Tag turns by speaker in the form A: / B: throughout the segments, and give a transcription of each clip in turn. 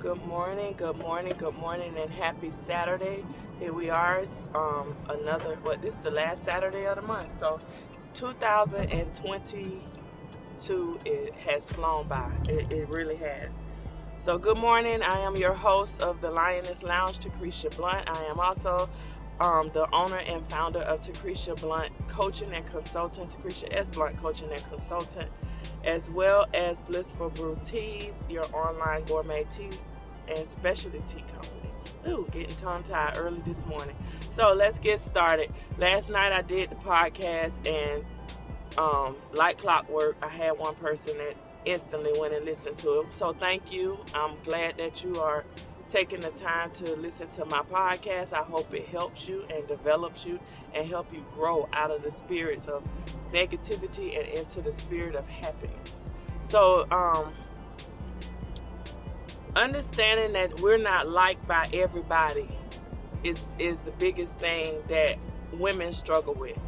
A: Good morning, good morning, good morning, and happy Saturday. Here we are, um, another, what, this is the last Saturday of the month. So 2022, it has flown by. It, it really has. So good morning, I am your host of the Lioness Lounge, Takresha Blunt. I am also um, the owner and founder of Takresha Blunt Coaching and Consultant, Takresha S. Blunt Coaching and Consultant, as well as Blissful Brew Teas, your online gourmet tea and specialty tea company. Ooh, getting tongue tied early this morning. So let's get started. Last night I did the podcast and um, like clockwork, I had one person that instantly went and listened to it. So thank you. I'm glad that you are taking the time to listen to my podcast. I hope it helps you and develops you and help you grow out of the spirits of negativity and into the spirit of happiness. So, um, understanding that we're not liked by everybody is is the biggest thing that women struggle with.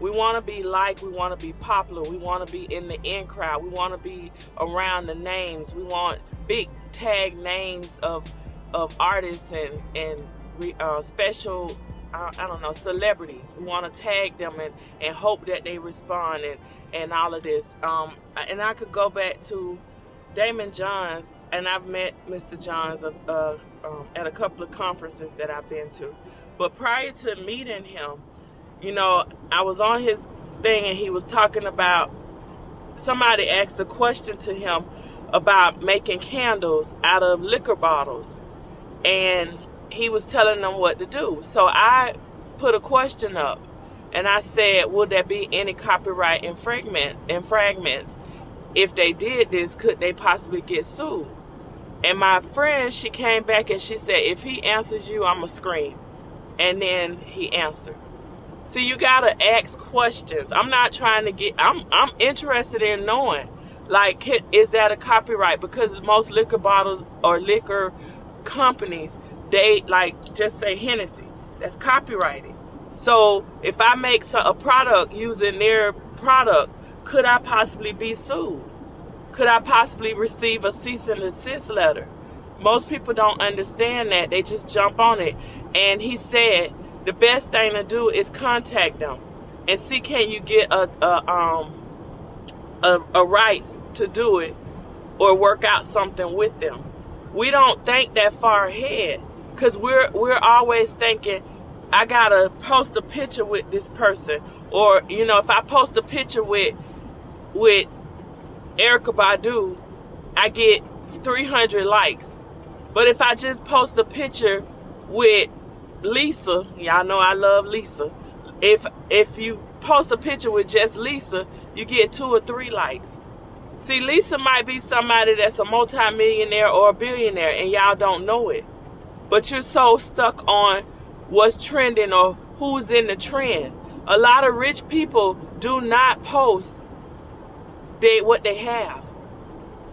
A: We want to be liked, we want to be popular, we want to be in the in crowd, we want to be around the names, we want big tag names of of artists and and uh, special I, I, don't know celebrities. We want to tag them and and hope that they respond and and all of this. Um, and I could go back to Daymond Johns and I've met Mr. Johns uh, um, at a couple of conferences that I've been to. But prior to meeting him, you know, I was on his thing and he was talking about somebody asked a question to him about making candles out of liquor bottles. And he was telling them what to do. So I put a question up and I said, Would there be any copyright infringement? If they did this, could they possibly get sued? And my friend, she came back and she said, if he answers you, I'm going to scream. And then he answered. See, you got to ask questions. I'm not trying to get, I'm, I'm interested in knowing, like, is that a copyright? Because most liquor bottles or liquor companies, they like just say Hennessy. That's copyrighted. So if I make a product using their product, could I possibly be sued? Could I possibly receive a cease and desist letter? Most people don't understand that. They just jump on it. And he said the best thing to do is contact them and see can you get a, a um a, a rights to do it or work out something with them. We don't think that far ahead because we're we're always thinking I gotta post a picture with this person or you know if I post a picture with with Erykah Badu, I get 300 likes. But if I just post a picture with Lisa, y'all know I love Lisa. If if you post a picture with just Lisa, you get two or three likes. See, Lisa might be somebody that's a multimillionaire or a billionaire and y'all don't know it. But you're so stuck on what's trending or who's in the trend. A lot of rich people do not post they what they have.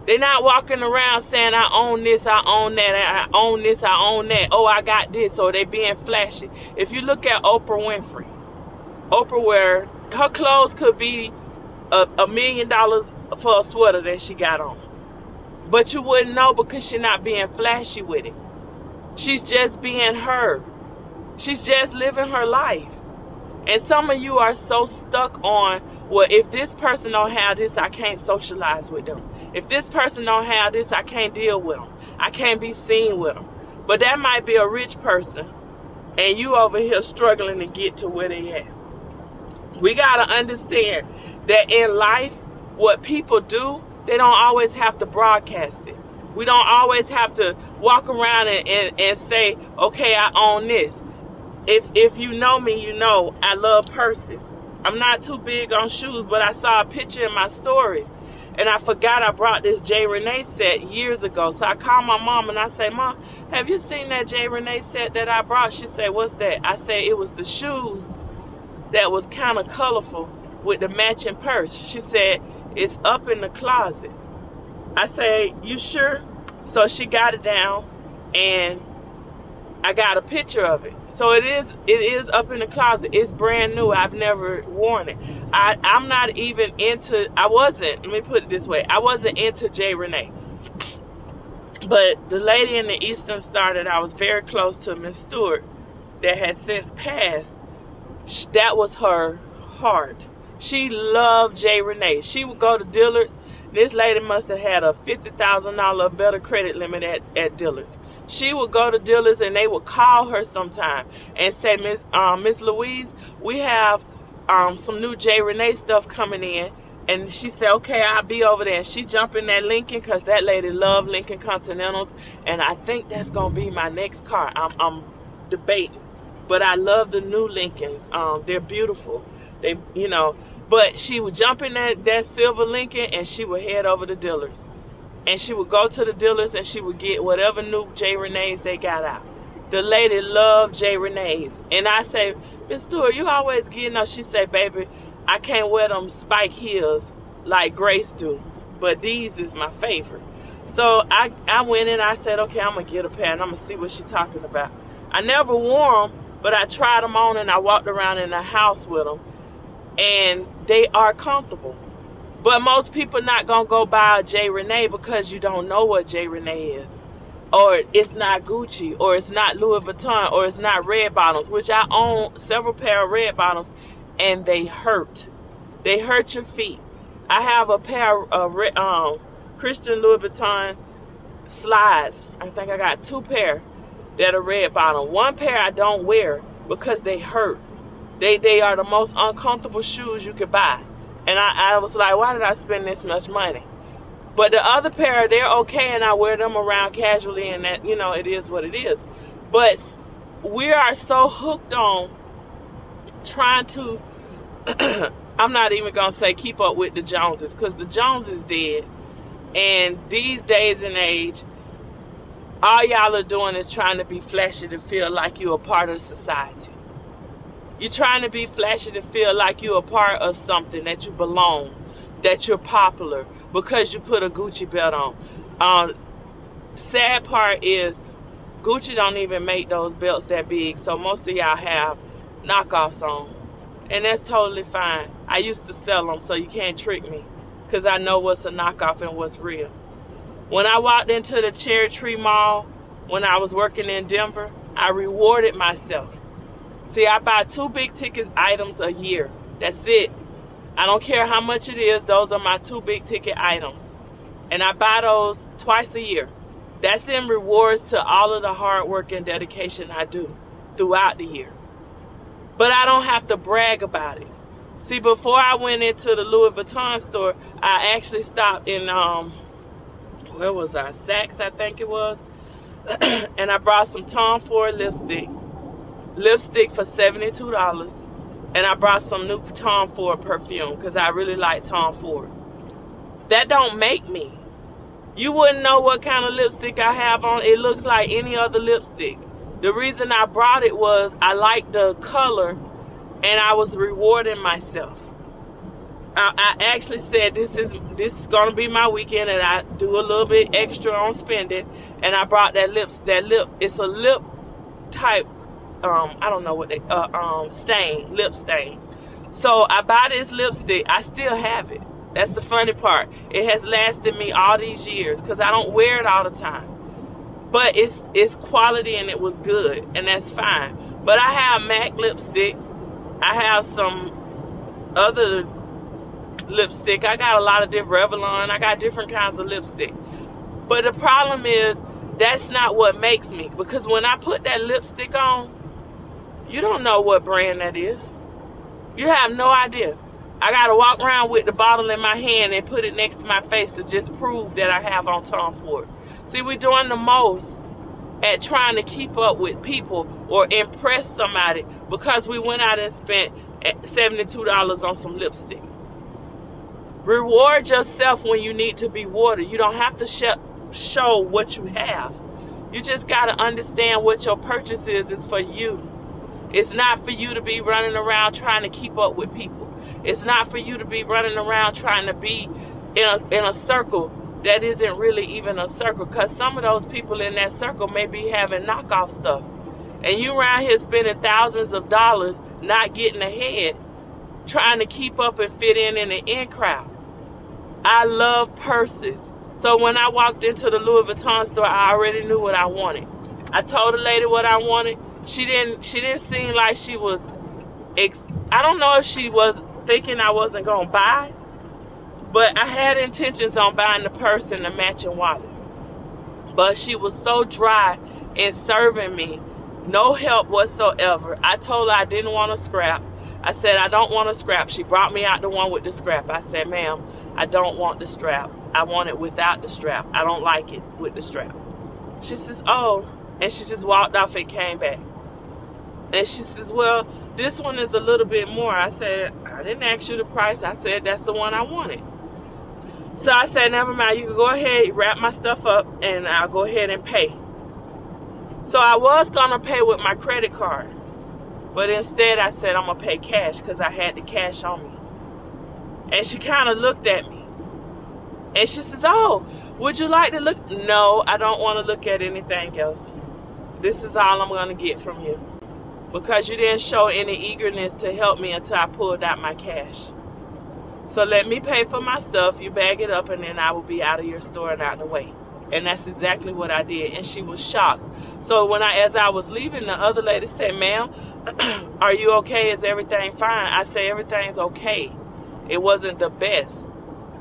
A: They're not walking around saying, I own this, I own that, I own this, I own that. Oh, I got this. Or they being flashy. If you look at Oprah Winfrey, Oprah where her clothes could be a, a million dollars for a sweater that she got on. But you wouldn't know because she's not being flashy with it. She's just being her. She's just living her life. And some of you are so stuck on, well, if this person don't have this, I can't socialize with them. If this person don't have this, I can't deal with them. I can't be seen with them. But that might be a rich person, and you over here struggling to get to where they at. We gotta understand that in life, what people do, they don't always have to broadcast it. We don't always have to walk around and, and, and say, okay, I own this if if you know me, you know I love purses. I'm not too big on shoes, but I saw a picture in my stories. And I forgot I brought this J. Renee set years ago. So I called my mom and I say, Mom, have you seen that J. Renee set that I brought? She said, What's that? I said, It was the shoes that was kind of colorful with the matching purse. She said, It's up in the closet. I say, You sure? So she got it down and I got a picture of it. So it is it is up in the closet. It's brand new. I've never worn it. I, I'm not even into I wasn't, let me put it this way. I wasn't into J. Renee. But the lady in the Eastern Star that I was very close to, Miss Stewart, that has since passed, that was her heart. She loved J. Renee. She would go to Dillard's. This lady must have had a $50,000 better credit limit at, at Dillard's. She would go to Dillard's and they would call her sometime and say, Miss um, Miss Louise, we have um, some new J. Renee stuff coming in. And she said, okay, I'll be over there. And she jumped in that Lincoln because that lady loved Lincoln Continentals. And I think that's going to be my next car. I'm, I'm debating. But I love the new Lincolns. Um, they're beautiful. They, you know, but she would jump in that, that silver Lincoln and she would head over to Dillard's. And she would go to the dealers and she would get whatever new J. Renee's they got out. The lady loved J. Renee's. And I say, Miss Stewart, you always getting up. She say, baby, I can't wear them spike heels like Grace do. But these is my favorite. So I, I went and I said, okay, I'm going to get a pair and I'm going to see what she's talking about. I never wore them, but I tried them on and I walked around in the house with them. And they are comfortable. But most people not to go buy a J. Renee because you don't know what J. Renee is. Or it's not Gucci, or it's not Louis Vuitton, or it's not red bottoms, which I own several pair of red bottoms and they hurt. They hurt your feet. I have a pair of um, Christian Louboutin slides. I think I got two pair that are red bottom. One pair I don't wear because they hurt. They they are the most uncomfortable shoes you could buy. And I, I was like, why did I spend this much money? But the other pair, they're okay, and I wear them around casually, and that you know it is what it is. But we are so hooked on trying to I'm not even gonna say keep up with the Joneses because the Joneses dead. And these days and age, all y'all are doing is trying to be flashy to feel like you're a part of society. You're trying to be flashy to feel like you're a part of something, that you belong, that you're popular because you put a Gucci belt on. Um, sad part is Gucci don't even make those belts that big, so most of y'all have knockoffs on. And that's totally fine. I used to sell them, so you can't trick me because I know what's a knockoff and what's real. When I walked into the Cherry Creek Mall when I was working in Denver, I rewarded myself. See, I buy two big ticket items a year. That's it. I don't care how much it is, those are my two big ticket items. And I buy those twice a year. That's in rewards to all of the hard work and dedication I do throughout the year. But I don't have to brag about it. See, before I went into the Louis Vuitton store, I actually stopped in, um, where was I? Saks, I think it was. and I brought some Tom Ford lipstick. Lipstick for $72. And I brought some new Tom Ford perfume because I really like Tom Ford. That don't make me. You wouldn't know what kind of lipstick I have on. It looks like any other lipstick. The reason I brought it was I liked the color and I was rewarding myself. I, I actually said this is this is gonna be my weekend and I do a little bit extra on spending and I brought that lips that lip it's a lip type um I don't know what they uh, um stain lip stain. So I buy this lipstick. I still have it. That's the funny part. It has lasted me all these years because I don't wear it all the time but it's it's quality and it was good and that's fine but i have mac lipstick i have some other lipstick i got a lot of different revlon i got different kinds of lipstick but the problem is that's not what makes me because when i put that lipstick on you don't know what brand that is you have no idea i gotta walk around with the bottle in my hand and put it next to my face to just prove that i have on tom ford See, we're doing the most at trying to keep up with people or impress somebody because we went out and spent $72 on some lipstick. Reward yourself when you need to be watered. You don't have to sh show what you have. You just got to understand what your purchase is is for you. It's not for you to be running around trying to keep up with people. It's not for you to be running around trying to be in a, in a circle that isn't really even a circle because some of those people in that circle may be having knockoff stuff. And you around here spending thousands of dollars not getting ahead, trying to keep up and fit in in the in crowd. I love purses. So when I walked into the Louis Vuitton store, I already knew what I wanted. I told the lady what I wanted. She didn't. She didn't seem like she was. Ex- I don't know if she was thinking I wasn't gonna buy, but I had intentions on buying the purse and the matching wallet. But she was so dry in serving me, no help whatsoever. I told her I didn't want a scrap. I said I don't want a scrap. She brought me out the one with the scrap. I said, ma'am, I don't want the strap. I want it without the strap. I don't like it with the strap. She says, oh, and she just walked off and came back. And she says, well, this one is a little bit more. I said, I didn't ask you the price. I said, that's the one I wanted. So I said, never mind. You can go ahead, wrap my stuff up, and I'll go ahead and pay. So I was going to pay with my credit card. But instead, I said, I'm going to pay cash because I had the cash on me. And she kind of looked at me. And she says, Oh, would you like to look? No, I don't want to look at anything else. This is all I'm going to get from you. Because you didn't show any eagerness to help me until I pulled out my cash. So let me pay for my stuff, you bag it up, and then I will be out of your store and out of the way. And that's exactly what I did. And she was shocked. So when I, as I was leaving, the other lady said, ma'am, are you okay? Is everything fine? I say, everything's okay. It wasn't the best.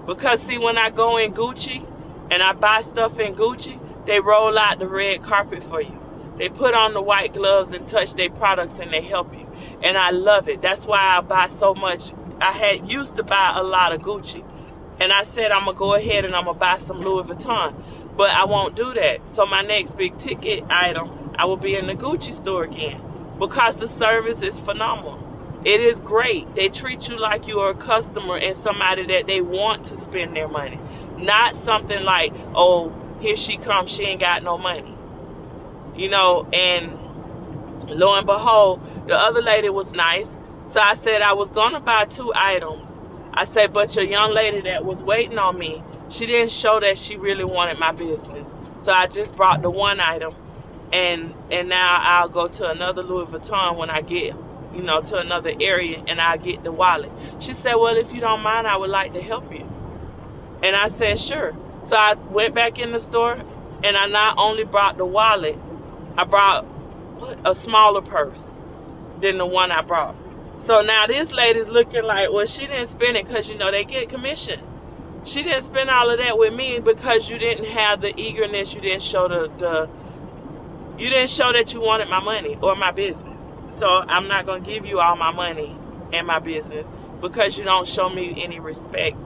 A: Because see, when I go in Gucci and I buy stuff in Gucci, they roll out the red carpet for you. They put on the white gloves and touch their products and they help you. And I love it. That's why I buy so much I had used to buy a lot of Gucci. And I said I'm gonna go ahead and I'm gonna buy some Louis Vuitton. But I won't do that. So my next big ticket item, I will be in the Gucci store again. Because the service is phenomenal. It is great. They treat you like you are a customer and somebody that they want to spend their money. Not something like, oh, here she comes, she ain't got no money. You know, and lo and behold, the other lady was nice so I said I was to buy two items. I said, but your young lady that was waiting on me, she didn't show that she really wanted my business. So I just brought the one item and and now I'll go to another Louis Vuitton when I get, you know, to another area and i get the wallet. She said, well, if you don't mind, I would like to help you. And I said, sure. So I went back in the store and I not only brought the wallet, I brought a smaller purse than the one I brought. So now this lady's looking like, well, she didn't spend it because, you know, they get commission. She didn't spend all of that with me because you didn't have the eagerness. You didn't show the, the you didn't show that you wanted my money or my business. So I'm not to give you all my money and my business because you don't show me any respect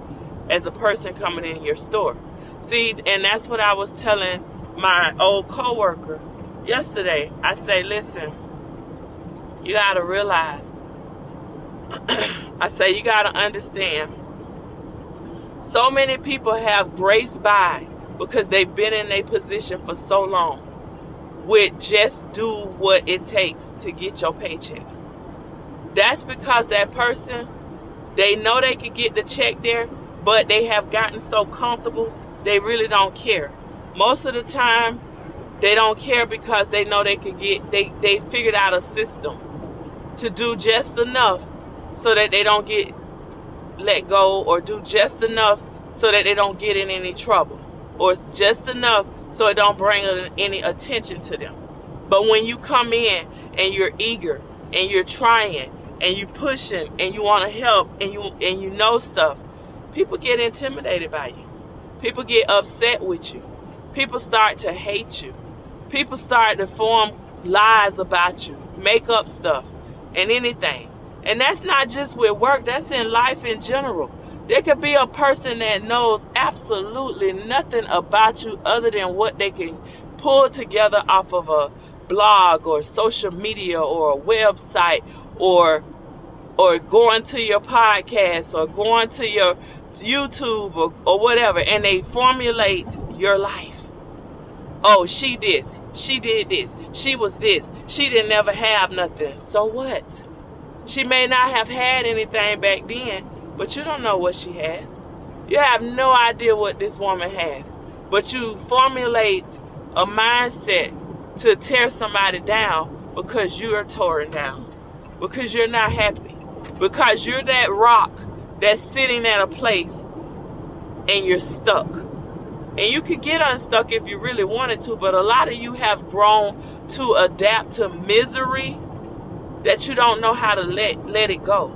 A: as a person coming in your store. See, and that's what I was telling my old coworker yesterday. I say, listen, you got to realize I say you got to understand. So many people have grace by because they've been in a position for so long with just do what it takes to get your paycheck. That's because that person, they know they could get the check there, but they have gotten so comfortable, they really don't care. Most of the time, they don't care because they know they can get, they, they figured out a system to do just enough so that they don't get let go or do just enough so that they don't get in any trouble or just enough so it don't bring any attention to them. But when you come in and you're eager and you're trying and you pushing and you want to help and you and you know stuff, people get intimidated by you. People get upset with you. People start to hate you. People start to form lies about you, make up stuff and anything. And that's not just with work, that's in life in general. There could be a person that knows absolutely nothing about you other than what they can pull together off of a blog or social media or a website or or going to your podcast or going to your YouTube or, or whatever and they formulate your life. Oh, she this, she did this, she was this, she didn't ever have nothing. So what? She may not have had anything back then, but you don't know what she has. You have no idea what this woman has. But you formulate a mindset to tear somebody down because you are torn down. Because you're not happy. Because you're that rock that's sitting at a place and you're stuck. And you could get unstuck if you really wanted to, but a lot of you have grown to adapt to misery that you don't know how to let let it go.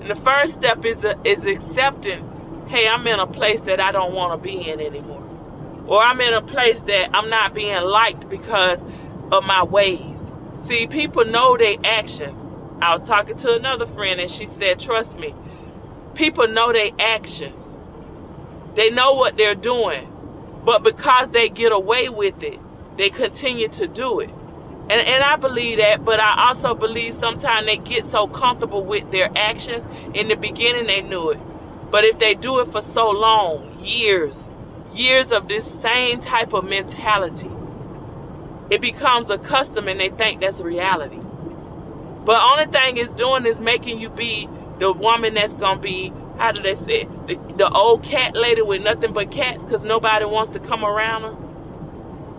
A: And the first step is a, is accepting, hey, I'm in a place that I don't want to be in anymore. Or I'm in a place that I'm not being liked because of my ways. See, people know their actions. I was talking to another friend and she said, trust me, people know their actions. They know what they're doing. But because they get away with it, they continue to do it. And, and I believe that, but I also believe sometimes they get so comfortable with their actions. In the beginning, they knew it. But if they do it for so long, years, years of this same type of mentality, it becomes a custom and they think that's reality. But only thing it's doing is making you be the woman that's gonna be how do they say? The, the old cat lady with nothing but cats because nobody wants to come around her?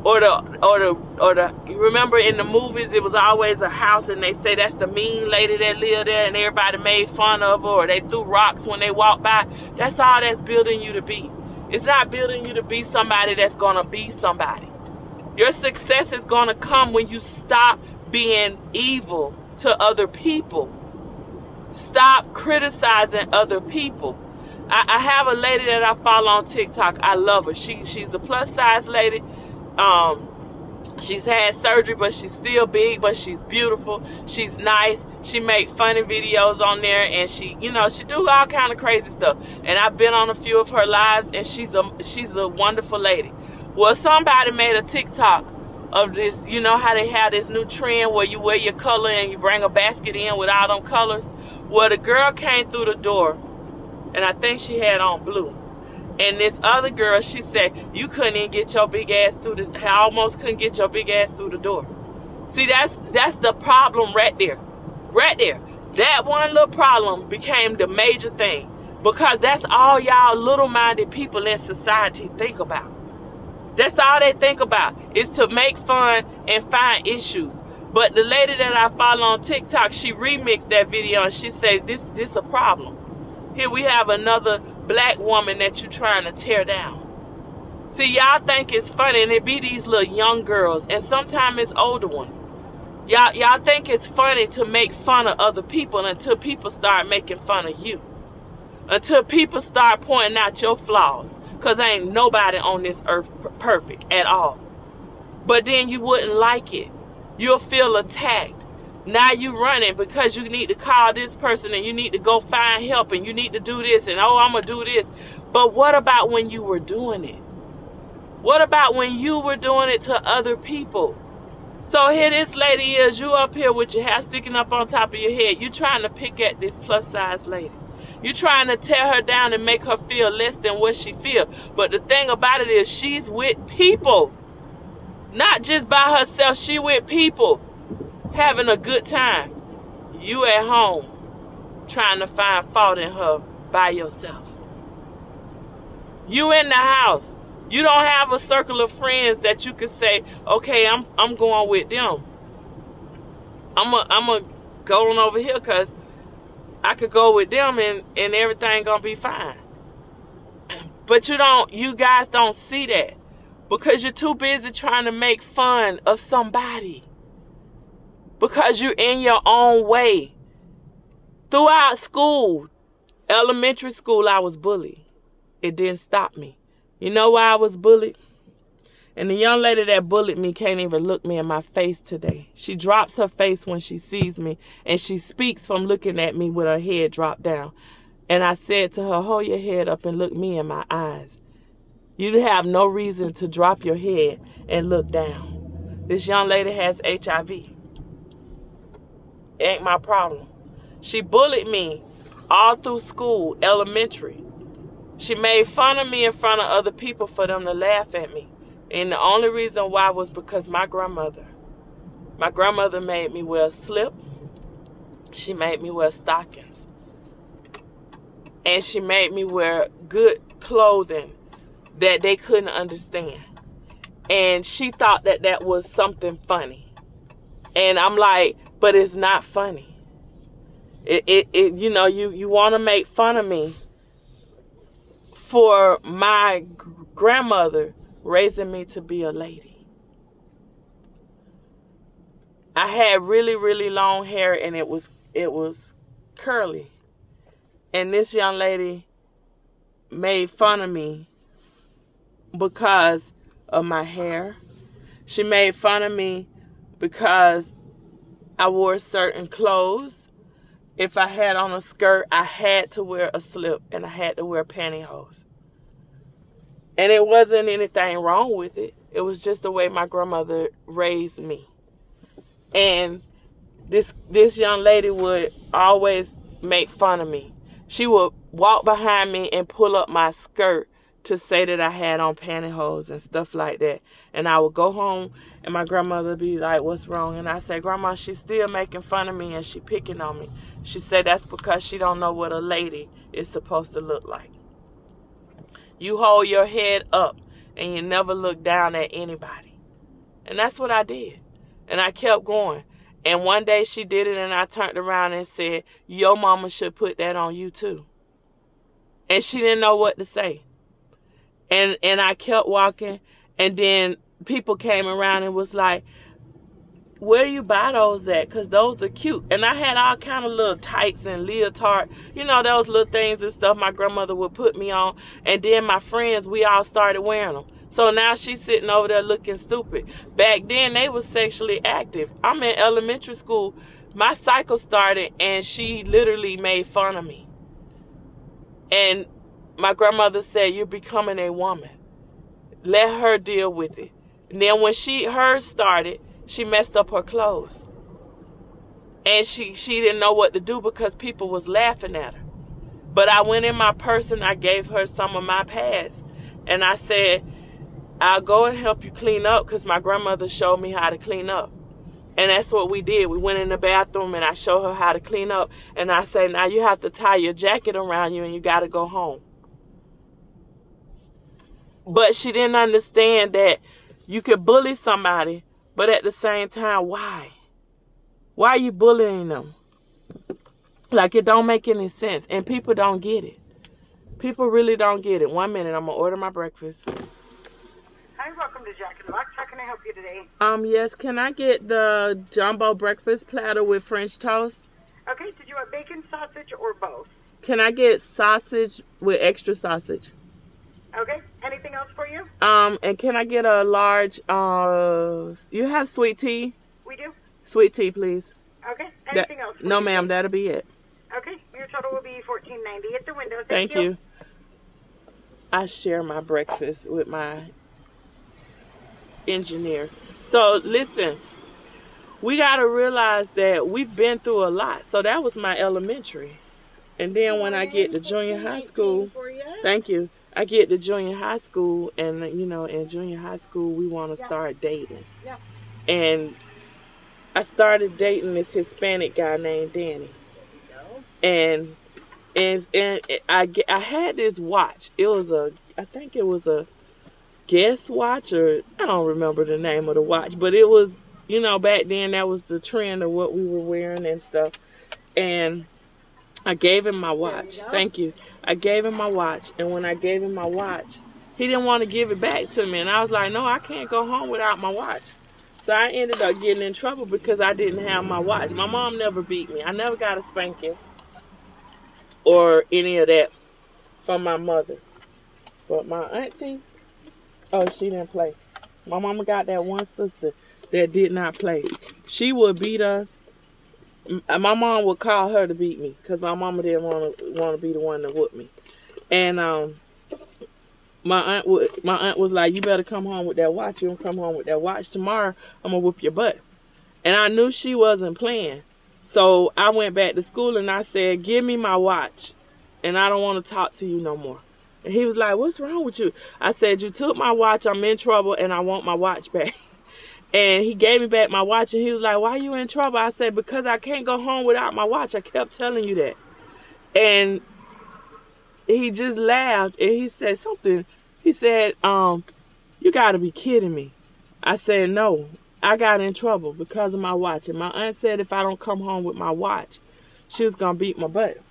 A: Or the or the or the you remember in the movies it was always a house and they say that's the mean lady that lived there and everybody made fun of her or they threw rocks when they walked by? That's all that's building you to be. It's not building you to be somebody that's gonna be somebody. Your success is gonna come when you stop being evil to other people stop criticizing other people I, I have a lady that I follow on TikTok. I love her. She she's a plus size lady um, she's had surgery, but she's still big, but she's beautiful. She's nice. She make funny videos on there, and she, you know, she do all kind of crazy stuff. And I've been on a few of her lives, and she's a she's a wonderful lady. Well, somebody made a TikTok of this. You know how they have this new trend where you wear your color and you bring a basket in with all them colors. Well, the girl came through the door, and I think she had on blue and this other girl, she said, you couldn't even get your big ass through the, I almost couldn't get your big ass through the door. See, that's, that's the problem right there. Right there. That one little problem became the major thing. Because that's all y'all little-minded people in society think about. That's all they think about is to make fun and find issues. But the lady that I follow on TikTok, she remixed that video and she said, this, this a problem. Here we have another black woman that you're trying to tear down. See, y'all think it's funny, and it be these little young girls, and sometimes it's older ones. Y'all, y'all think it's funny to make fun of other people until people start making fun of you. Until people start pointing out your flaws. Because ain't nobody on this earth perfect at all. But then you wouldn't like it. You'll feel attacked. Now you're running because you need to call this person and you need to go find help and you need to do this and oh, I'm going to do this. But what about when you were doing it? What about when you were doing it to other people? So here this lady is, you up here with your hair sticking up on top of your head. You trying to pick at this plus size lady. You trying to tear her down and make her feel less than what she feel. But the thing about it is she's with people. Not just by herself, she with people having a good time. You at home trying to find fault in her by yourself. You in the house. You don't have a circle of friends that you could say, okay, I'm I'm going with them. I'm a I'm a go on over here because I could go with them and, and everything gonna be fine. But you don't you guys don't see that because you're too busy trying to make fun of somebody because you're in your own way. Throughout school, elementary school, I was bullied. It didn't stop me. You know why I was bullied? And the young lady that bullied me can't even look me in my face today. She drops her face when she sees me, and she speaks from looking at me with her head dropped down. And I said to her, Hold your head up and look me in my eyes. You have no reason to drop your head and look down. This young lady has HIV ain't my problem. She bullied me all through school, elementary. She made fun of me in front of other people for them to laugh at me. And the only reason why was because my grandmother. My grandmother made me wear a slip. She made me wear stockings. And she made me wear good clothing that they couldn't understand. And she thought that that was something funny. And I'm like, but it's not funny. It, it, it you know, you, you want to make fun of me for my grandmother raising me to be a lady. I had really, really long hair and it was it was curly. And this young lady made fun of me because of my hair. She made fun of me because I wore certain clothes. If I had on a skirt, I had to wear a slip and I had to wear pantyhose. And it wasn't anything wrong with it. It was just the way my grandmother raised me. And this this young lady would always make fun of me. She would walk behind me and pull up my skirt to say that I had on pantyhose and stuff like that. And I would go home and my grandmother be like, What's wrong? And I say, Grandma, she's still making fun of me and she picking on me. She said that's because she don't know what a lady is supposed to look like. You hold your head up and you never look down at anybody. And that's what I did. And I kept going. And one day she did it and I turned around and said, Your mama should put that on you too. And she didn't know what to say and and I kept walking and then people came around and was like where you buy those at? Because those are cute. And i had all kind of little tights and leotard you know those little things and stuff my grandmother would put me on. And then my friends we all started wearing them so now she's sitting over there looking stupid. Back then they was sexually active. I'm in elementary school. My cycle started and she literally made fun of me. And my grandmother said, You're becoming a woman. Let her deal with it. And then when she hers started, she messed up her clothes. And she, she didn't know what to do because people was laughing at her. But I went in my purse and I gave her some of my pads. And I said, I'll go and help you clean up because my grandmother showed me how to clean up. And that's what we did. We went in the bathroom and I showed her how to clean up. And I said, now you have to tie your jacket around you and you got to go home. But she didn't understand that you could bully somebody, but at the same time, why? Why are you bullying them? Like it don't make any sense, and people don't get it. People really don't get it. One minute, I'm gonna order my breakfast.
B: Hi, welcome to Jack in the Box. How can I help you today?
A: Um, yes. Can I get the jumbo breakfast platter with French toast?
B: Okay. Did you want bacon, sausage, or both?
A: Can I get sausage with extra sausage?
B: Okay. Anything else for you?
A: Um, and can I get a large? Uh, you have sweet tea?
B: We do.
A: Sweet tea, please.
B: Okay. Anything
A: That-
B: else? For
A: no,
B: you?
A: ma'am. That'll be it.
B: Okay. Your total will be fourteen ninety at the window.
A: Thank
B: Thank,
A: you. I share my breakfast with my engineer. So listen, we got to realize that we've been through a lot. So that was my elementary. And then when I get to junior high school, thank you. I get to junior high school and you know, in junior high school we want to start dating.
B: Yeah.
A: And I started dating this Hispanic guy named Danny. And and and I I had this watch. It was a I think it was a guess watch or I don't remember the name of the watch, but it was you know back then that was the trend of what we were wearing and stuff. And I gave him my watch. Thank you. I gave him my watch, and when I gave him my watch, he didn't want to give it back to me, and I was like, "No, I can't go home without my watch." So I ended up getting in trouble because I didn't have my watch. My mom never beat me. I never got a spanking or any of that from my mother. But my auntie, oh, she didn't play. My mama got that one sister that did not play. She would beat us. My mom would call her to beat me because my mama didn't want to want to be the one to whoop me. And um, my aunt would my aunt was like, "You better come home with that watch. You don't come home with that watch tomorrow. I'm gonna whoop your butt." And I knew she wasn't playing. So I went back to school and I said, Give me my watch. And I don't want to talk to you no more. And he was like, What's wrong with you? I said, You took my watch. I'm in trouble and I want my watch back. And he gave me back my watch and he was like, Why you in trouble? I said, Because I can't go home without my watch. I kept telling you that. And he just laughed and he said something. He said, um, You gotta be kidding me. I said, No, I got in trouble because of my watch. And my aunt said if I don't come home with my watch, she was gonna beat my butt.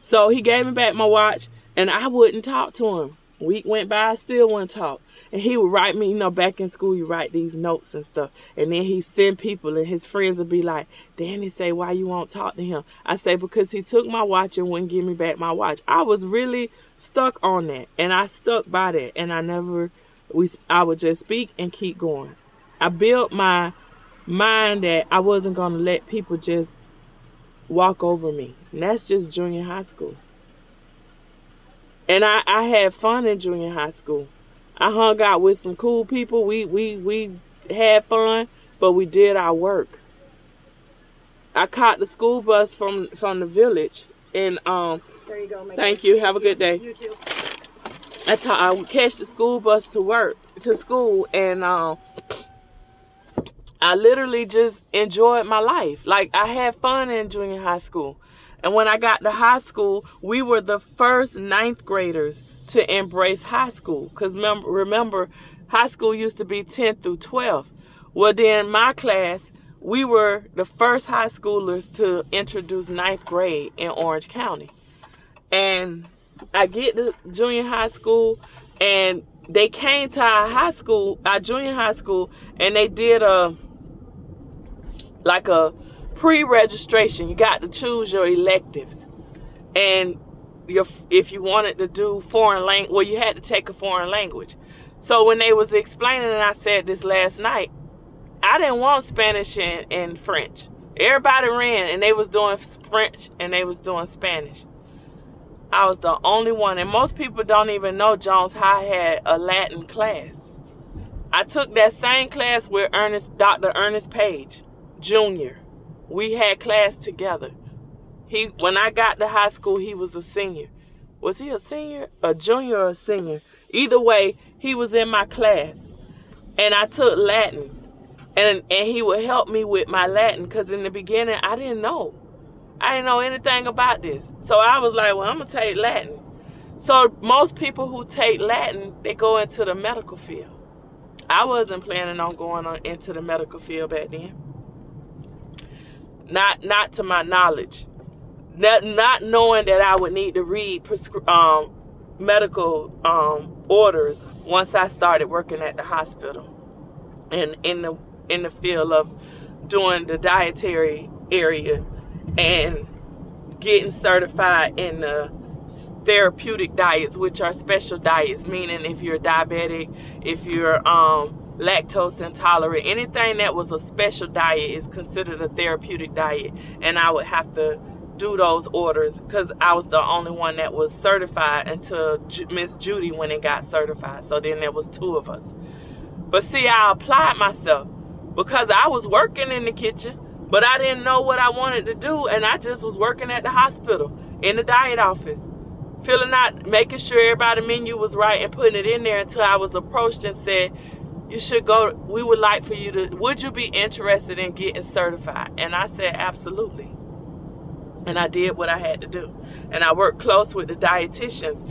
A: So he gave me back my watch and I wouldn't talk to him. Week went by, I still wouldn't talk. And he would write me, you know, back in school, you write these notes and stuff. And then he send people, and his friends would be like, Danny say, why you won't talk to him? I say, because he took my watch and wouldn't give me back my watch. I was really stuck on that. And I stuck by that. And I never, we, I would just speak and keep going. I built my mind that I wasn't going to let people just walk over me. And that's just junior high school. And I, I had fun in junior high school. I hung out with some cool people. We we we had fun, but we did our work. I caught the school bus from from the village, and um.
C: There you go.
A: Thank you. Have a good day.
C: You too.
A: I, t- I would catch the school bus to work to school, and um, I literally just enjoyed my life. Like I had fun in junior high school. And when I got to high school, we were the first ninth graders to embrace high school. Because remember, high school used to be 10 through 12. Well, then my class, we were the first high schoolers to introduce ninth grade in Orange County. And I get to junior high school, and they came to our high school, our junior high school, and they did a like a pre-registration. You got to choose your electives, and your if you wanted to do foreign language, well, you had to take a foreign language. So when they was explaining, and I said this last night, I didn't want Spanish and, and French. Everybody ran, and they was doing French and they was doing Spanish. I was the only one, and most people don't even know Jones High had a Latin class. I took that same class with Ernest, Dr. Ernest Page, Jr. We had class together. He when I got to high school, he was a senior. Was he a senior, a junior, or a senior? Either way, he was in my class, and I took Latin, and and he would help me with my Latin because in the beginning I didn't know, I didn't know anything about this. So I was like, well, I'm gonna take Latin. So most people who take Latin, they go into the medical field. I wasn't planning on going on into the medical field back then. Not not to my knowledge not, not knowing that I would need to read prescri- um, medical um, orders once I started working at the hospital. And in the in the field of doing the dietary area and getting certified in the therapeutic diets, which are special diets, meaning if you're diabetic, if you're um, lactose intolerant, anything that was a special diet is considered a therapeutic diet, and I would have to do those orders because I was the only one that was certified until Miss Judy went and got certified. So then there was two of us. But see, I applied myself because I was working in the kitchen, but I didn't know what I wanted to do, and I just was working at the hospital in the diet office, filling out, making sure everybody menu was right and putting it in there until I was approached and said, you should go we would like for you to would you be interested in getting certified and i said absolutely and I did what I had to do. And I worked close with the dietitians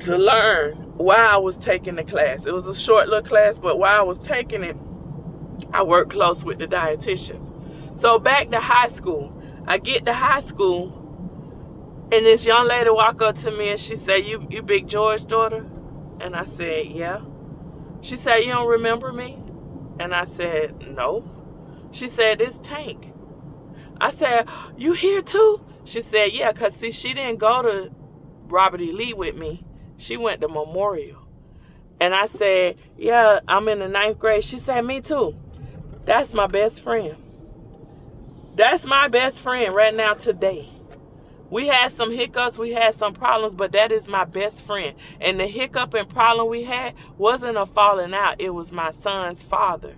A: to learn why I was taking the class. It was a short little class, but while I was taking it, I worked close with the dietitians. So back to high school. I get to high school, and this young lady walk up to me and she said, "You, you Big George daughter?" And I said, "Yeah." She said, "You don't remember me?" And I said, "No." She said, "This Tank." I said, You here too? She said, Yeah, because see, she didn't go to Robert E. Lee with me. She went to Memorial. And I said, Yeah, I'm in the ninth grade. She said, Me too. That's my best friend. That's my best friend right now today. We had some hiccups, we had some problems, but that is my best friend. And the hiccup and problem we had wasn't a falling out, it was my son's father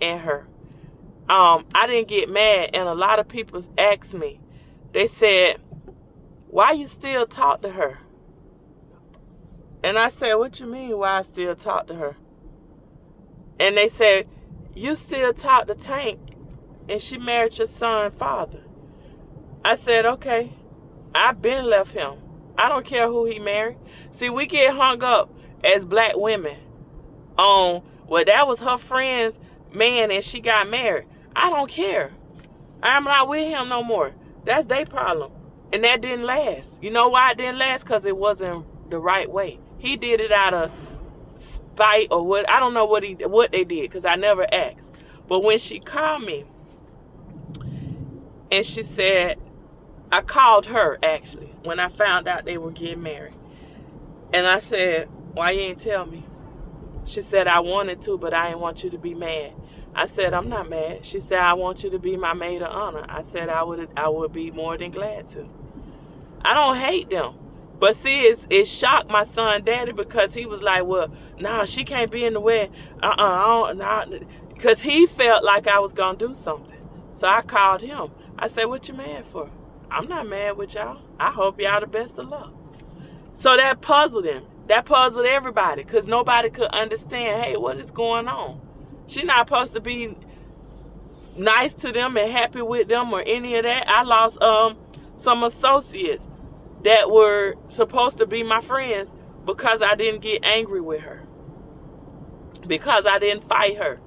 A: and her um, I didn't get mad, and a lot of people asked me. They said, "Why you still talk to her?" And I said, "What you mean? Why I still talk to her?" And they said, "You still talk to Tank, and she married your son father." I said, "Okay, I've been left him. I don't care who he married. See, we get hung up as black women on well, that was her friend's man, and she got married." I don't care. I'm not with him no more. That's their problem. And that didn't last. You know why it didn't last? Because it wasn't the right way. He did it out of spite or what. I don't know what he what they did because I never asked. But when she called me and she said, I called her actually when I found out they were getting married. And I said, Why you ain't tell me? She said, I wanted to, but I didn't want you to be mad. I said, I'm not mad. She said, I want you to be my maid of honor. I said, I would I would be more than glad to. I don't hate them. But see, it's, it shocked my son daddy because he was like, well, nah, she can't be in the wedding. Uh-uh, nah. Because he felt like I was going to do something. So I called him. I said, what you mad for? I'm not mad with y'all. I hope y'all the best of luck. So that puzzled him. That puzzled everybody because nobody could understand, hey, what is going on? She not supposed to be nice to them and happy with them or any of that. I lost um some associates that were supposed to be my friends because I didn't get angry with her. Because I didn't fight her.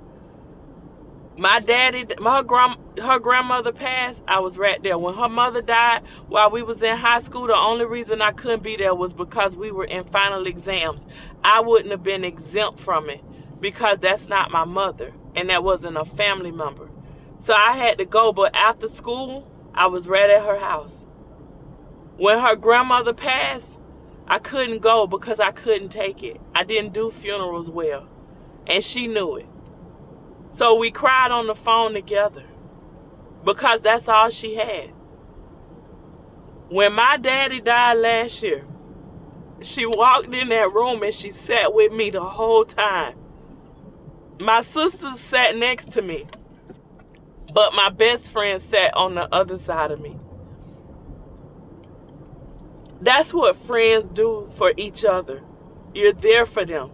A: My daddy, my grand, her grandmother passed. I was right there when her mother died. While we was in high school, the only reason I couldn't be there was because we were in final exams. I wouldn't have been exempt from it because that's not my mother and that wasn't a family member. So I had to go. But after school, I was right at her house. When her grandmother passed, I couldn't go because I couldn't take it. I didn't do funerals well, and she knew it. So we cried on the phone together because that's all she had. When my daddy died last year, she walked in that room and she sat with me the whole time. My sister sat next to me, but my best friend sat on the other side of me. That's what friends do for each other. You're there for them.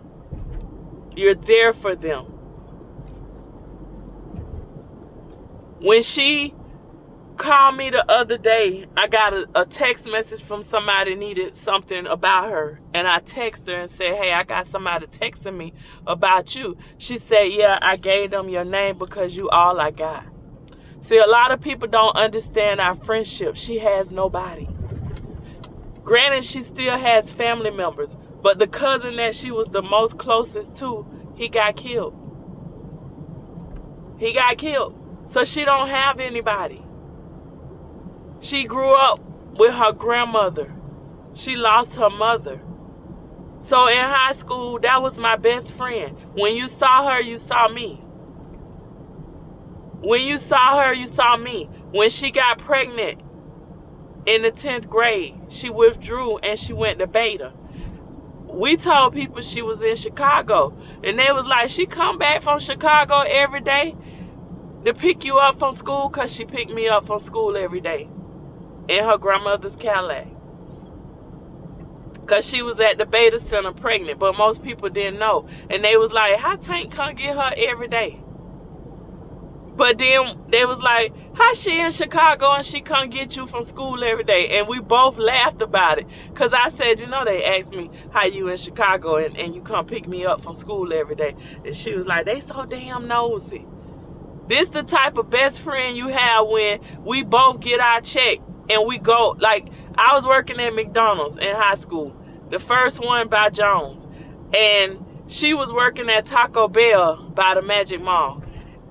A: You're there for them. When she called me the other day, I got a, a, text message from somebody needed something about her. And I texted her and said, Hey, I got somebody texting me about you. She said, Yeah, I gave them your name because you all I got. See, a lot of people don't understand our friendship. She has nobody. Granted, she still has family members, but the cousin that she was the most closest to, he got killed. He got killed. So she don't have anybody. She grew up with her grandmother. She lost her mother. So in high school, that was my best friend. When you saw her, you saw me. When you saw her, you saw me. When she got pregnant in the 10th grade, she withdrew and she went to beta. We told people she was in Chicago. And they was like, she come back from Chicago every day to pick you up from school because she picked me up from school every day in her grandmother's Cadillac. Because she was at the beta center pregnant, but most people didn't know. And they was like, how Tank come get her every day? But then they was like, how she in Chicago and she come get you from school every day? And we both laughed about it. Cause I said, you know, they asked me how you in Chicago and, and you come pick me up from school every day. And she was like, they so damn nosy. This the type of best friend you have when we both get our check and we go like I was working at McDonald's in high school, the first one by Jones, and she was working at Taco Bell by the Magic Mall,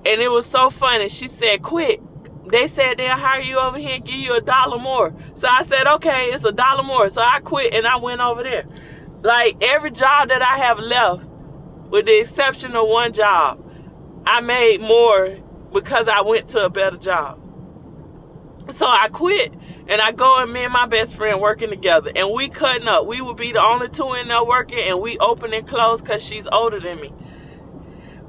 A: and it was so funny. She said, "Quit." They said they'll hire you over here and give you a dollar more. So I said, "Okay, it's a dollar more." So I quit and I went over there. Like every job that I have left, with the exception of one job, I made more because I went to a better job. So I quit and I go and me and my best friend working together and we cutting up. We would be the only two in there working and we open and close because she's older than me.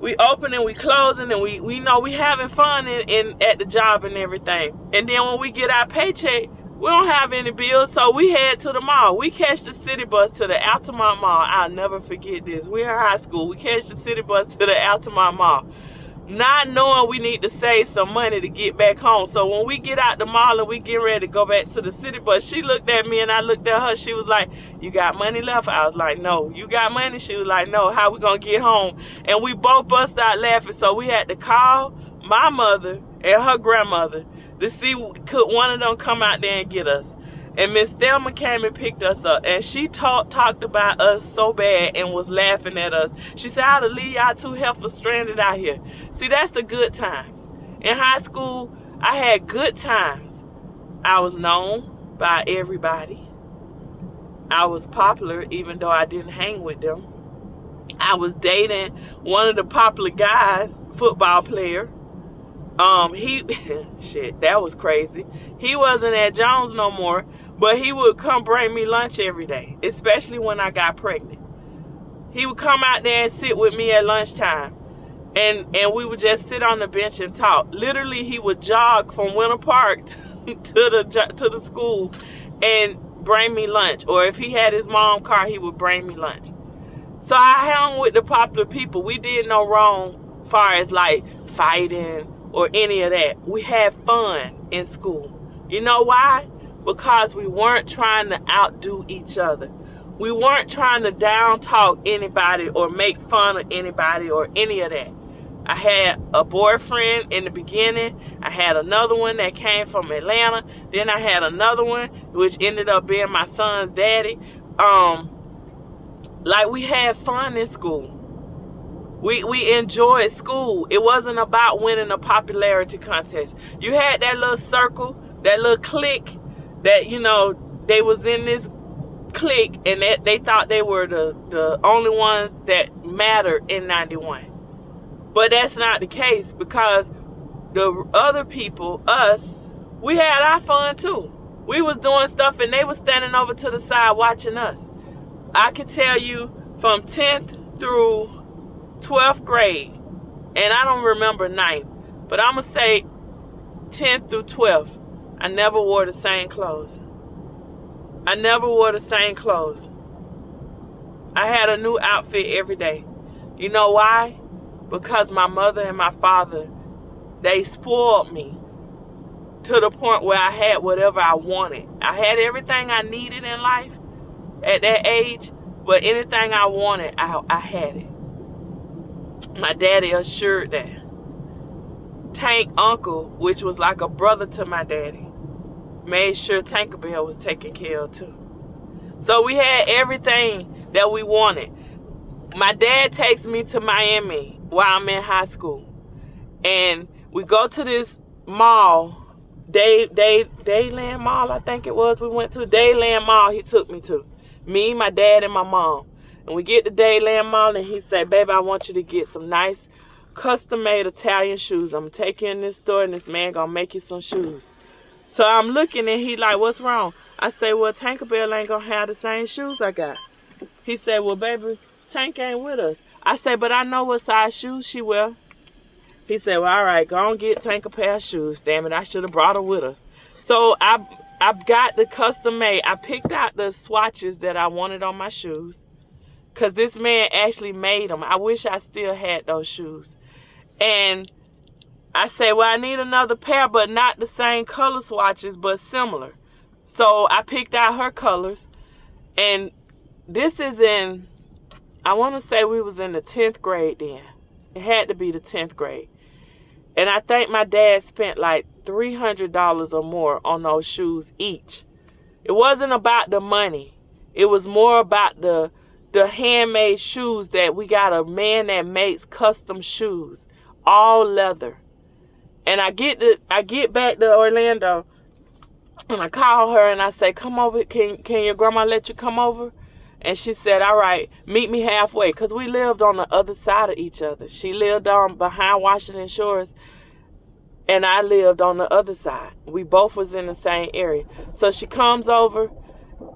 A: We open and we closing and we, we know we having fun in, in at the job and everything. And then when we get our paycheck, we don't have any bills, so we head to the mall. We catch the city bus to the Altamonte Mall. I'll never forget this. We're in high school. We catch the city bus to the Altamonte Mall not knowing we need to save some money to get back home. So when we get out the mall and we get ready to go back to the city bus, she looked at me and I looked at her. She was like, "You got money left?" I was like, "No." You got money? She was like, "No." How we gonna get home? And we both bust out laughing. So we had to call my mother and her grandmother to see could one of them come out there and get us. And Miss Thelma came and picked us up, and she talked talked about us so bad and was laughing at us. She said, "I'll leave y'all two heifers stranded out here." See, that's the good times. In high school, I had good times. I was known by everybody. I was popular, even though I didn't hang with them. I was dating one of the popular guys, football player. Um, he shit, that was crazy. He wasn't at Jones no more, but he would come bring me lunch every day, especially when I got pregnant. He would come out there and sit with me at lunchtime. And and we would just sit on the bench and talk. Literally, he would jog from Winter Park to the to the school and bring me lunch. Or if he had his mom car, he would bring me lunch. So I hung with the popular people. We did no wrong far as like fighting or any of that. We had fun in school. You know why? Because we weren't trying to outdo each other. We weren't trying to down talk anybody or make fun of anybody or any of that. I had a boyfriend in the beginning. I had another one that came from Atlanta. Then I had another one which ended up being my son's daddy. Um like we had fun in school. We we enjoyed school. It wasn't about winning a popularity contest. You had that little circle, that little clique that you know they was in this clique and that they thought they were the the only ones that mattered in 91 but that's not the case because the other people us we had our fun too. We was doing stuff and they was standing over to the side watching us. I can tell you from 10th through 12th grade and i don't remember 9th but i'm gonna say 10th through 12th I never wore the same clothes. I never wore the same clothes. I had a new outfit every day. You know why? Because my mother and my father, they spoiled me to the point where I had whatever I wanted. I had everything I needed in life at that age, but anything I wanted, I, I had it. My daddy assured that. Tank uncle, which was like a brother to my daddy, made sure Tinkerbell was taken care of too. So we had everything that we wanted. My dad takes me to Miami while I'm in high school. And we go to this mall, Day Day Dadeland Mall, I think it was. We went to Dadeland Mall he took me to. Me, my dad, and my mom. And we get to Dadeland Mall and he said, Baby, I want you to get some nice custom made Italian shoes. I'm gonna take you in this store and this man gonna make you some shoes. So I'm looking and he like, what's wrong? I say, well, Tinkerbell ain't gonna have the same shoes I got. He said, well, baby, Tank ain't with us. I said, but I know what size shoes she wear. He said, well, all right, go and get Tank a pair of shoes. Damn it, I should have brought her with us. So I I got the custom made. I picked out the swatches that I wanted on my shoes. Cause this man actually made them. I wish I still had those shoes. And I said, well, I need another pair, but not the same color swatches, but similar. So I picked out her colors. And this is in, I want to say we was in the 10th grade then. It had to be the 10th grade. And I think my dad spent like $300 or more on those shoes each. It wasn't about the money. It was more about the the handmade shoes that we got a man that makes custom shoes, all leather. And I get to, I get back to Orlando and I call her and I say, come over. Can, can your grandma let you come over? And she said, all right, meet me halfway. Cause we lived on the other side of each other. She lived on behind Washington Shores and I lived on the other side. We both was in the same area. So she comes over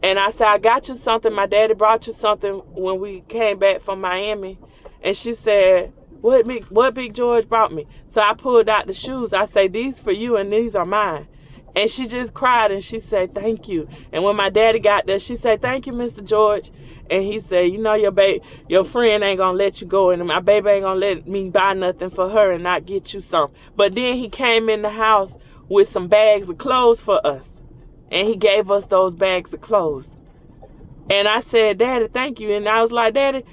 A: and I said, I got you something. My daddy brought you something when we came back from Miami. And she said, what big what Big George brought me. So I pulled out the shoes. I say, These for you and these are mine. And she just cried and she said, Thank you. And when my daddy got there, she said, Thank you, Mr. George. And he said, You know your baby your friend ain't gonna let you go and my baby ain't gonna let me buy nothing for her and not get you some. But then he came in the house with some bags of clothes for us. And he gave us those bags of clothes. And I said, Daddy, thank you. And I was like, Daddy,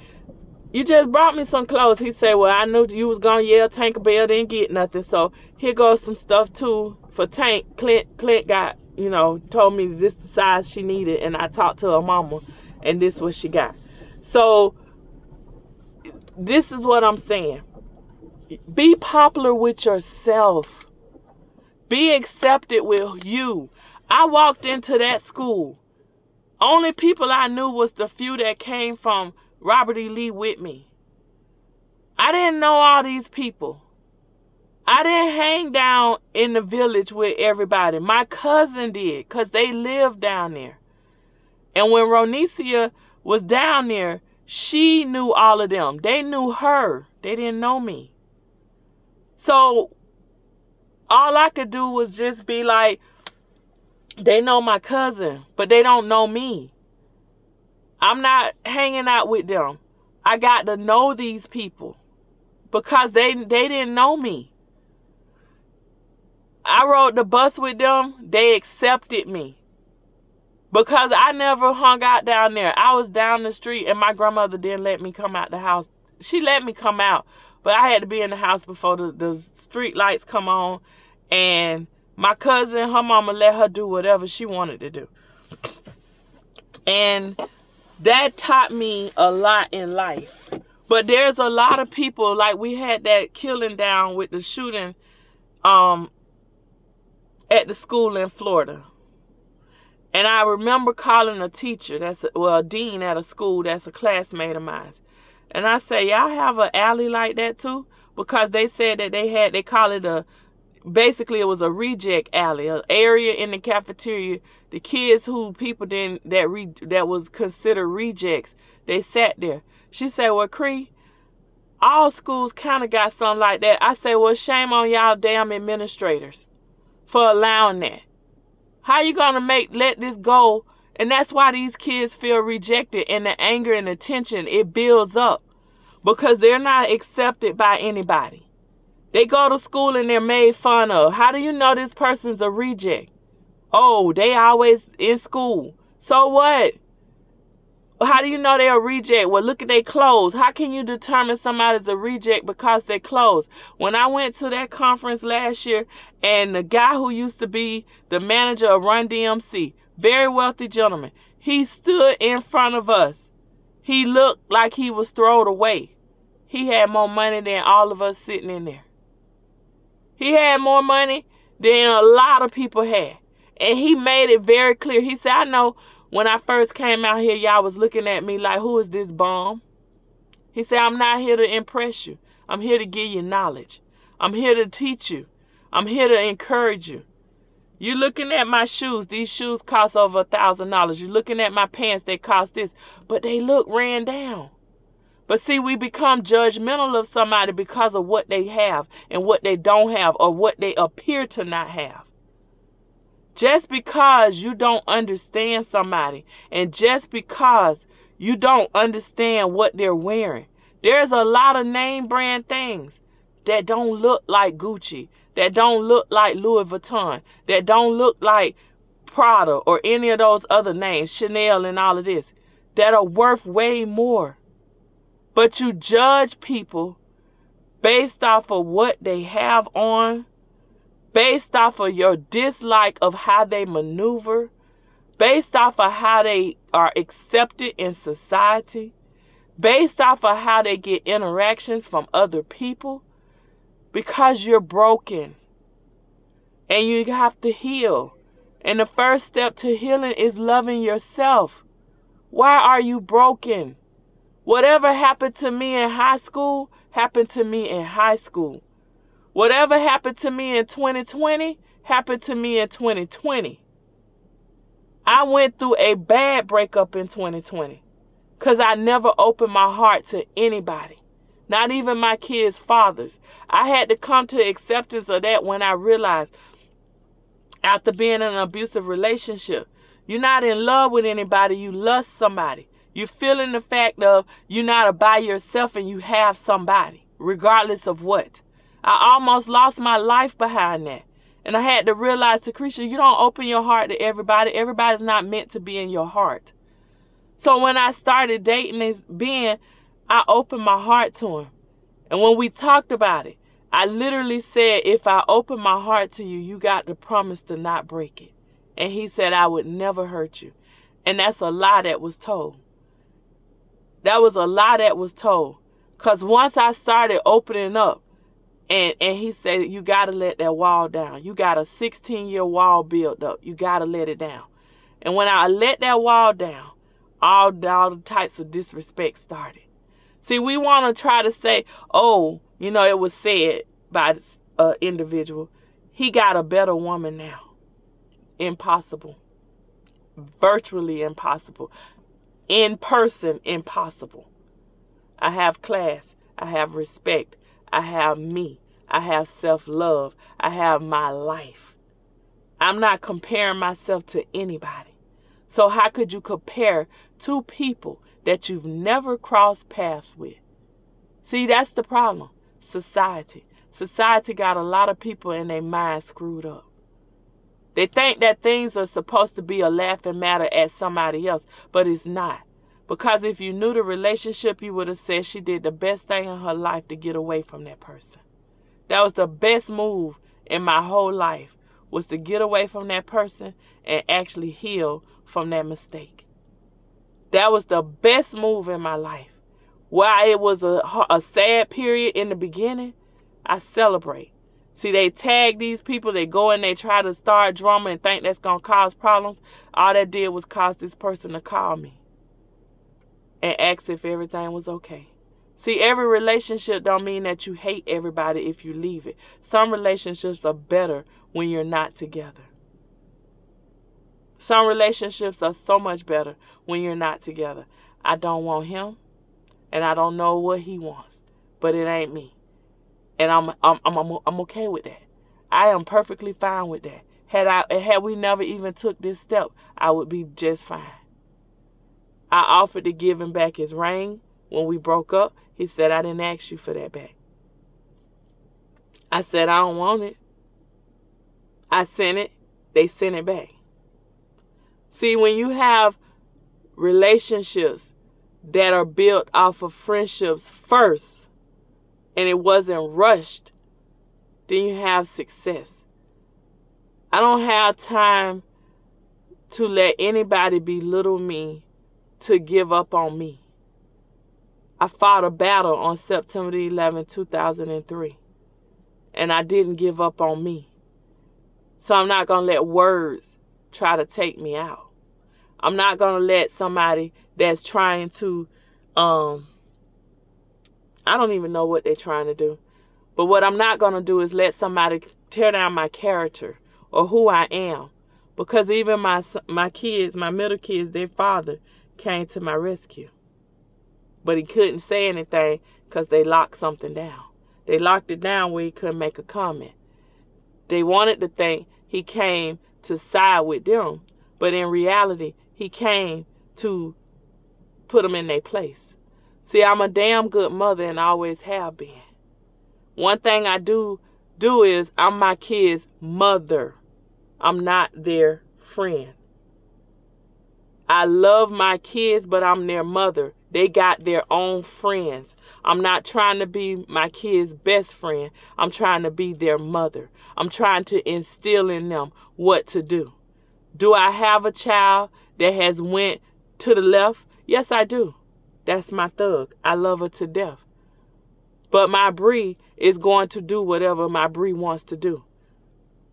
A: you just brought me some clothes. He said, Well, I knew you was gonna yell Tank Bell didn't get nothing. So here goes some stuff too for Tank. Clint Clint got you know, told me this the size she needed, and I talked to her mama, and this is what she got. So this is what I'm saying. Be popular with yourself. Be accepted with you. I walked into that school. Only people I knew was the few that came from Robert E. Lee with me. I didn't know all these people. I didn't hang down in the village with everybody. My cousin did because they lived down there. And when Ronicia was down there, she knew all of them. They knew her. They didn't know me. So all I could do was just be like, they know my cousin, but they don't know me. I'm not hanging out with them. I got to know these people because they they didn't know me. I rode the bus with them. They accepted me because I never hung out down there. I was down the street and my grandmother didn't let me come out the house. She let me come out, but I had to be in the house before the, the street lights come on. And my cousin, her mama let her do whatever she wanted to do. And that taught me a lot in life. But there's a lot of people like we had that killing down with the shooting um at the school in Florida. And I remember calling a teacher, that's a, well, a dean at a school that's a classmate of mine. And I say, y'all have an alley like that too? Because they said that they had, they call it a, basically it was a reject alley, an area in the cafeteria. The kids who people didn't, that re, that was considered rejects, they sat there. She said, well, Cree, all schools kind of got something like that. I say, well, shame on y'all damn administrators for allowing that. How you gonna make let this go? And that's why these kids feel rejected and the anger and the tension it builds up because they're not accepted by anybody. They go to school and they're made fun of. How do you know this person's a reject? Oh, they always in school. So what? How do you know they're a reject? Well, look at their clothes. How can you determine somebody's a reject because their clothes? When I went to that conference last year, and the guy who used to be the manager of Run DMC, very wealthy gentleman, he stood in front of us. He looked like he was thrown away. He had more money than all of us sitting in there. He had more money than a lot of people had. And he made it very clear. He said, I know when I first came out here, y'all was looking at me like, who is this bomb? He said, I'm not here to impress you. I'm here to give you knowledge. I'm here to teach you. I'm here to encourage you. You're looking at my shoes. These shoes cost over a thousand dollars. You're looking at my pants. They cost this. But they look ran down. But see, we become judgmental of somebody because of what they have and what they don't have or what they appear to not have. Just because you don't understand somebody and just because you don't understand what they're wearing, there's a lot of name brand things that don't look like Gucci, that don't look like Louis Vuitton, that don't look like Prada or any of those other names, Chanel and all of this, that are worth way more. But you judge people based off of what they have on based off of your dislike of how they maneuver, based off of how they are accepted in society, based off of how they get interactions from other people, because you're broken and you have to heal. And the first step to healing is loving yourself. Why are you broken? Whatever happened to me in high school happened to me in high school. Whatever happened to me in 2020 happened to me in 2020. I went through a bad breakup in 2020 because I never opened my heart to anybody, not even my kids' fathers. I had to come to acceptance of that when I realized after being in an abusive relationship, you're not in love with anybody, you lust somebody. You're feeling the fact of you're not a by yourself and you have somebody, regardless of what. I almost lost my life behind that. And I had to realize, Secretia, you don't open your heart to everybody. Everybody's not meant to be in your heart. So when I started dating this Ben, I opened my heart to him. And when we talked about it, I literally said, if I open my heart to you, you got to promise to not break it. And he said, I would never hurt you. And that's a lie that was told. That was a lie that was told. Because once I started opening up, and, and he said, You got to let that wall down. You got a 16 year wall built up. You got to let it down. And when I let that wall down, all, all the types of disrespect started. See, we want to try to say, oh, you know, it was said by an uh, individual, he got a better woman now. Impossible. Virtually impossible. In person, impossible. I have class. I have respect. I have me. I have self love. I have my life. I'm not comparing myself to anybody. So, how could you compare two people that you've never crossed paths with? See, that's the problem. Society. Society got a lot of people in their mind screwed up. They think that things are supposed to be a laughing matter at somebody else, but it's not. Because if you knew the relationship, you would have said she did the best thing in her life to get away from that person. That was the best move in my whole life was to get away from that person and actually heal from that mistake. That was the best move in my life. While it was a, a sad period in the beginning, I celebrate. See, they tag these people, they go and they try to start drama and think that's going to cause problems. All that did was cause this person to call me and ask if everything was okay. See, every relationship don't mean that you hate everybody if you leave it. Some relationships are better when you're not together. Some relationships are so much better when you're not together. I don't want him, and I don't know what he wants, but it ain't me, and I'm I'm I'm I'm okay with that. I am perfectly fine with that. Had I had we never even took this step, I would be just fine. I offered to give him back his ring when we broke up. He said I didn't ask you for that back. I said I don't want it. I sent it. They sent it back. See, when you have relationships that are built off of friendships first and it wasn't rushed, then you have success. I don't have time to let anybody belittle me to give up on me. I fought a battle on September 11, 2003, and I didn't give up on me. So I'm not going to let words try to take me out. I'm not going to let somebody that's trying to um I don't even know what they're trying to do. But what I'm not going to do is let somebody tear down my character or who I am. Because even my my kids, my middle kids, their father came to my rescue. But he couldn't say anything because they locked something down. They locked it down where he couldn't make a comment. They wanted to think he came to side with them, but in reality, he came to put them in their place. See, I'm a damn good mother and always have been. One thing I do do is I'm my kids' mother. I'm not their friend. I love my kids, but I'm their mother. They got their own friends. I'm not trying to be my kids' best friend. I'm trying to be their mother. I'm trying to instill in them what to do. Do I have a child that has went to the left? Yes, I do. That's my thug. I love her to death. But my Bree is going to do whatever my Bree wants to do.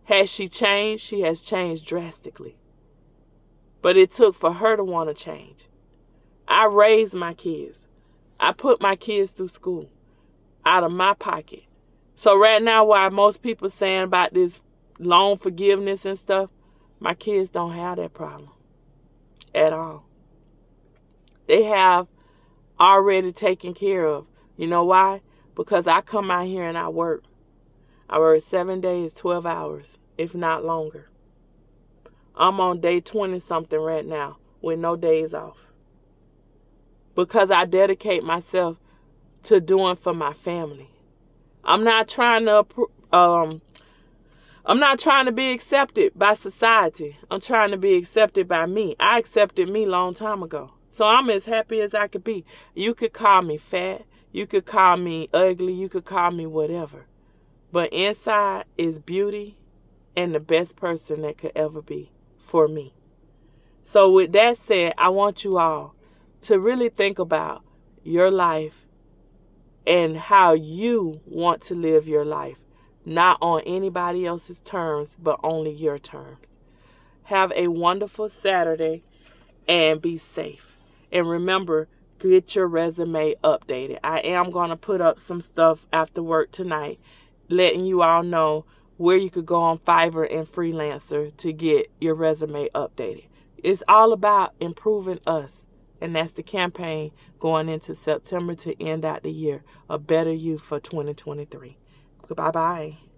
A: Has she changed? She has changed drastically. But it took for her to want to change. I raised my kids. I put my kids through school out of my pocket. So right now, while most people saying about this loan forgiveness and stuff, my kids don't have that problem at all. They have already taken care of. You know why? Because I come out here and I work. I work seven days, 12 hours, if not longer. I'm on day 20 something right now with no days off. Because I dedicate myself to doing for my family. I'm not trying to um, I'm not trying to be accepted by society. I'm trying to be accepted by me. I accepted me long time ago. So I'm as happy as I could be. You could call me fat. You could call me ugly. You could call me whatever. But inside is beauty and the best person that could ever be for me. So, with that said, I want you all to really think about your life and how you want to live your life, not on anybody else's terms, but only your terms. Have a wonderful Saturday and be safe. And remember, get your resume updated. I am going to put up some stuff after work tonight, letting you all know where you could go on Fiverr and Freelancer to get your resume updated. It's all about improving us. And that's the campaign going into September to end out the year. A better you for 2023. Bye bye.